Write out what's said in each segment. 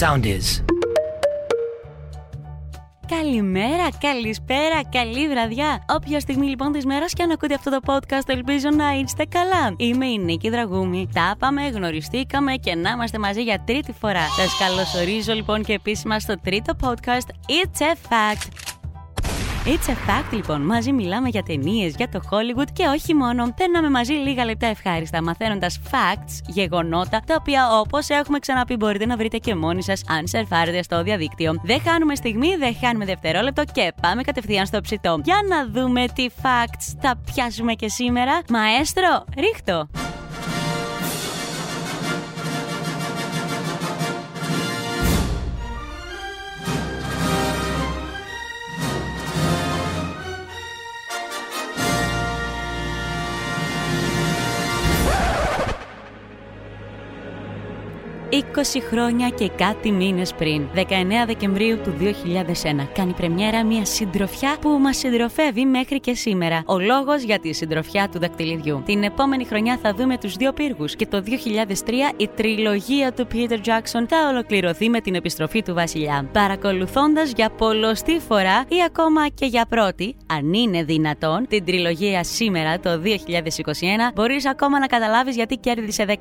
sound is. Καλημέρα, καλησπέρα, καλή βραδιά. Όποια στιγμή λοιπόν της μέρας και αν ακούτε αυτό το podcast, ελπίζω να είστε καλά. Είμαι η Νίκη Δραγούμη. Τα πάμε, γνωριστήκαμε και να είμαστε μαζί για τρίτη φορά. Σας καλωσορίζω λοιπόν και επίσημα στο τρίτο podcast It's a Fact. It's a fact λοιπόν. Μαζί μιλάμε για ταινίες, για το Hollywood και όχι μόνο. Παίρναμε μαζί λίγα λεπτά ευχάριστα μαθαίνοντας facts, γεγονότα, τα οποία όπως έχουμε ξαναπεί μπορείτε να βρείτε και μόνοι σας αν σερφάρετε στο διαδίκτυο. Δεν χάνουμε στιγμή, δεν χάνουμε δευτερόλεπτο και πάμε κατευθείαν στο ψητό. Για να δούμε τι facts θα πιάσουμε και σήμερα. Μαέστρο, ρίχτω! 20 χρόνια και κάτι μήνες πριν, 19 Δεκεμβρίου του 2001, κάνει πρεμιέρα μια συντροφιά που μας συντροφεύει μέχρι και σήμερα. Ο λόγος για τη συντροφιά του δακτυλιδιού. Την επόμενη χρονιά θα δούμε τους δύο πύργους και το 2003 η τριλογία του Peter Jackson θα ολοκληρωθεί με την επιστροφή του Βασιλιά. Παρακολουθώντας για πολλωστή φορά ή ακόμα και για πρώτη, αν είναι δυνατόν, την τριλογία σήμερα το 2021, μπορείς ακόμα να καταλάβεις γιατί κέρδισε 17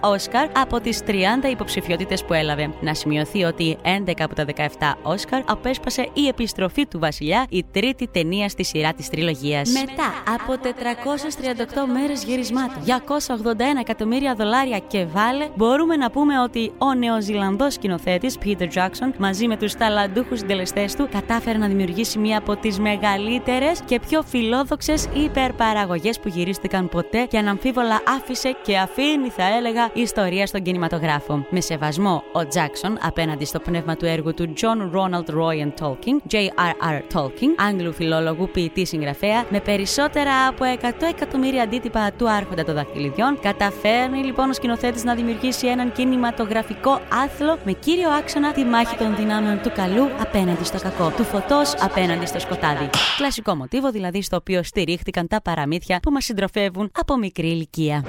Όσκαρ από τις 30 30 υποψηφιότητες που έλαβε. Να σημειωθεί ότι 11 από τα 17 Όσκαρ απέσπασε η επιστροφή του Βασιλιά, η τρίτη ταινία στη σειρά της τριλογίας. Μετά από 438 μέρες γυρισμάτων, 281 εκατομμύρια δολάρια και βάλε, μπορούμε να πούμε ότι ο Νεοζηλανδός σκηνοθέτης Peter Jackson μαζί με τους ταλαντούχους συντελεστές του κατάφερε να δημιουργήσει μία από τις μεγαλύτερες και πιο φιλόδοξες υπερπαραγωγές που γυρίστηκαν ποτέ και αναμφίβολα άφησε και αφήνει, θα έλεγα, ιστορία στον κινηματογράφο. Με σεβασμό, ο Τζάξον απέναντι στο πνεύμα του έργου του John Ronald Roy Tolkien, J.R.R. Tolkien, Άγγλου φιλόλογου ποιητή συγγραφέα, με περισσότερα από 100 εκατομμύρια αντίτυπα του Άρχοντα των Δαχτυλιδιών, καταφέρνει λοιπόν ο σκηνοθέτης να δημιουργήσει έναν κινηματογραφικό άθλο με κύριο άξονα τη μάχη των δυνάμεων του καλού απέναντι στο κακό, του φωτός απέναντι στο σκοτάδι. Κλασικό μοτίβο δηλαδή στο οποίο στηρίχτηκαν τα παραμύθια που μας συντροφεύουν από μικρή ηλικία.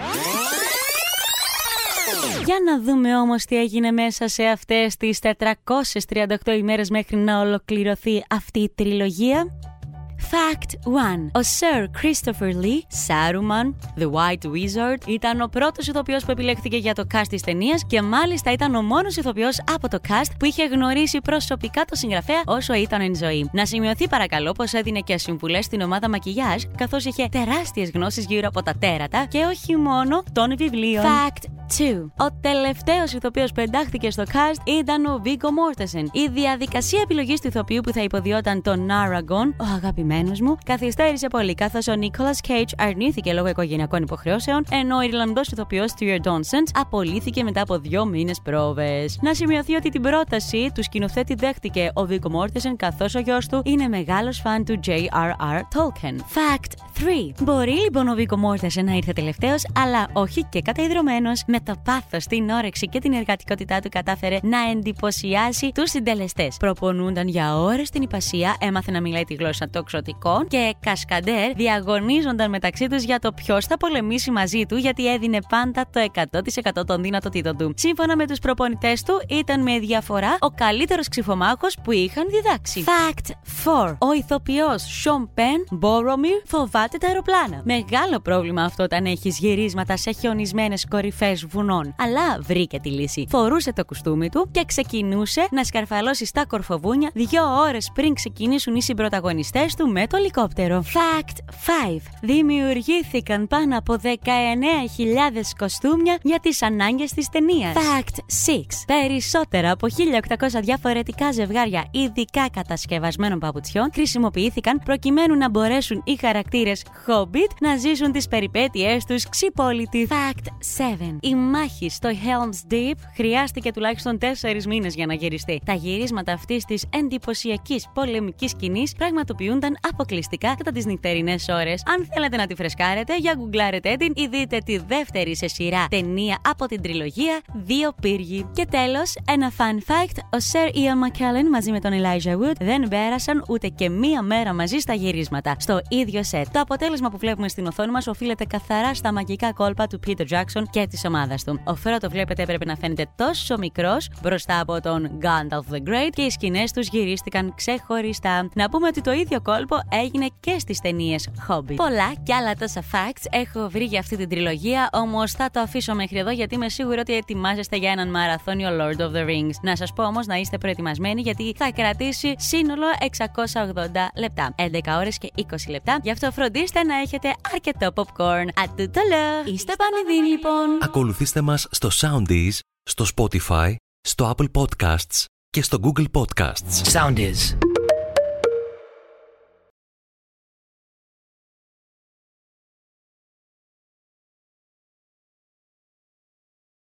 Για να δούμε όμως τι έγινε μέσα σε αυτές τις 438 ημέρες μέχρι να ολοκληρωθεί αυτή η τριλογία. Fact 1. Ο Sir Christopher Lee, Saruman, The White Wizard, ήταν ο πρώτος ηθοποιός που επιλέχθηκε για το cast της ταινίας και μάλιστα ήταν ο μόνος ηθοποιός από το cast που είχε γνωρίσει προσωπικά το συγγραφέα όσο ήταν εν ζωή. Να σημειωθεί παρακαλώ πως έδινε και συμβουλές στην ομάδα μακιγιάζ, καθώς είχε τεράστιες γνώσεις γύρω από τα τέρατα και όχι μόνο των βιβλίων. Fact 2. Ο τελευταίος ηθοποιός που εντάχθηκε στο cast ήταν ο Viggo Mortensen. Η διαδικασία επιλογής του ηθοποιού που θα υποδιόταν τον Aragorn, ο αγαπημένος μου, καθυστέρησε πολύ καθώς ο Nicolas Cage αρνήθηκε λόγω οικογενειακών υποχρεώσεων, ενώ ο Ιρλανδός ηθοποιός Stuart Donsens απολύθηκε μετά από δύο μήνες πρόβες. Να σημειωθεί ότι την πρόταση του σκηνοθέτη δέχτηκε ο Viggo Mortensen καθώς ο γιος του είναι μεγάλος φαν του J.R.R. Tolkien. Fact 3. Μπορεί λοιπόν ο Viggo Mortensen να ήρθε τελευταίος, αλλά όχι και καταϊδρωμένο με το πάθος, την όρεξη και την εργατικότητά του κατάφερε να εντυπωσιάσει τους συντελεστές. Προπονούνταν για ώρες την υπασία, έμαθε να μιλάει τη γλώσσα των ξωτικών και κασκαντέρ διαγωνίζονταν μεταξύ τους για το ποιος θα πολεμήσει μαζί του γιατί έδινε πάντα το 100% των δυνατοτήτων του. Σύμφωνα με τους προπονητές του, ήταν με διαφορά ο καλύτερος ξυφομάχος που είχαν διδάξει. Fact 4. Ο ηθοποιός Sean Penn Boromir φοβάται τα αεροπλάνα. Μεγάλο πρόβλημα αυτό όταν έχεις γυρίσματα σε χιονισμένες κορυφές βουνών. Αλλά βρήκε τη λύση. Φορούσε το κουστούμι του και ξεκινούσε να σκαρφαλώσει στα κορφοβούνια δύο ώρες πριν ξεκινήσουν οι συμπροταγωνιστές του με το ελικόπτερο. Fact 5. Δημιουργήθηκαν πάνω από 19.000 κοστούμια για τις ανάγκες της ταινίας. Fact 6. Περισσότερα από 1.800 διαφορετικά ζευγάρια ειδικά κατασκευασμένων παπουτσιών χρησιμοποιήθηκαν προκειμένου να μπορέσουν οι χαρακτήρες Hobbit να ζήσουν τις περιπέτειές τους ξυπόλοιτοι. Fact 7. Η μάχη στο Helm's Deep χρειάστηκε τουλάχιστον 4 μήνες για να γυριστεί. Τα γυρίσματα αυτής της εντυπωσιακής πολεμικής σκηνής πραγματοποιούνταν αποκλειστικά κατά τις νυχτερινές ώρες. Αν θέλετε να τη φρεσκάρετε, για γκουγκλάρετε την ή δείτε τη δεύτερη σε σειρά ταινία από την τριλογία Δύο Πύργοι. Και τέλος, ένα fun fact: ο Sir Ian McKellen μαζί με τον Elijah Wood δεν πέρασαν ούτε και μία μέρα μαζί στα γυρίσματα. Στο ίδιο σετ. Το αποτέλεσμα που βλέπουμε στην οθόνη μας οφείλεται καθαρά στα μαγικά κόλπα του Peter Jackson και της ομάδας του. Ο Φρότο βλέπετε έπρεπε να φαίνεται τόσο μικρός μπροστά από τον Gandalf the Great και οι σκηνές τους γυρίστηκαν ξεχωριστά. Να πούμε ότι το ίδιο κόλπο έγινε και στις ταινίες Hobby. Πολλά και άλλα τόσα facts έχω βρει για αυτή την τριλογία, όμως θα το αφήσω μέχρι εδώ γιατί είμαι σίγουρη ότι ετοιμάζεστε για έναν μαραθώνιο Lord of the Rings. Να σας πω όμως να είστε προετοιμασμένοι γιατί θα κρατήσει σύνολο 680 λεπτά. 11 ώρες και 20 λεπτά. Γι' αυτό φροντίστε να έχετε αρκετό popcorn. Ατούτο Είστε πανηδίν λοιπόν. Ακολουθήστε μας στο Soundees, στο Spotify, στο Apple Podcasts και στο Google Podcasts. Sound is.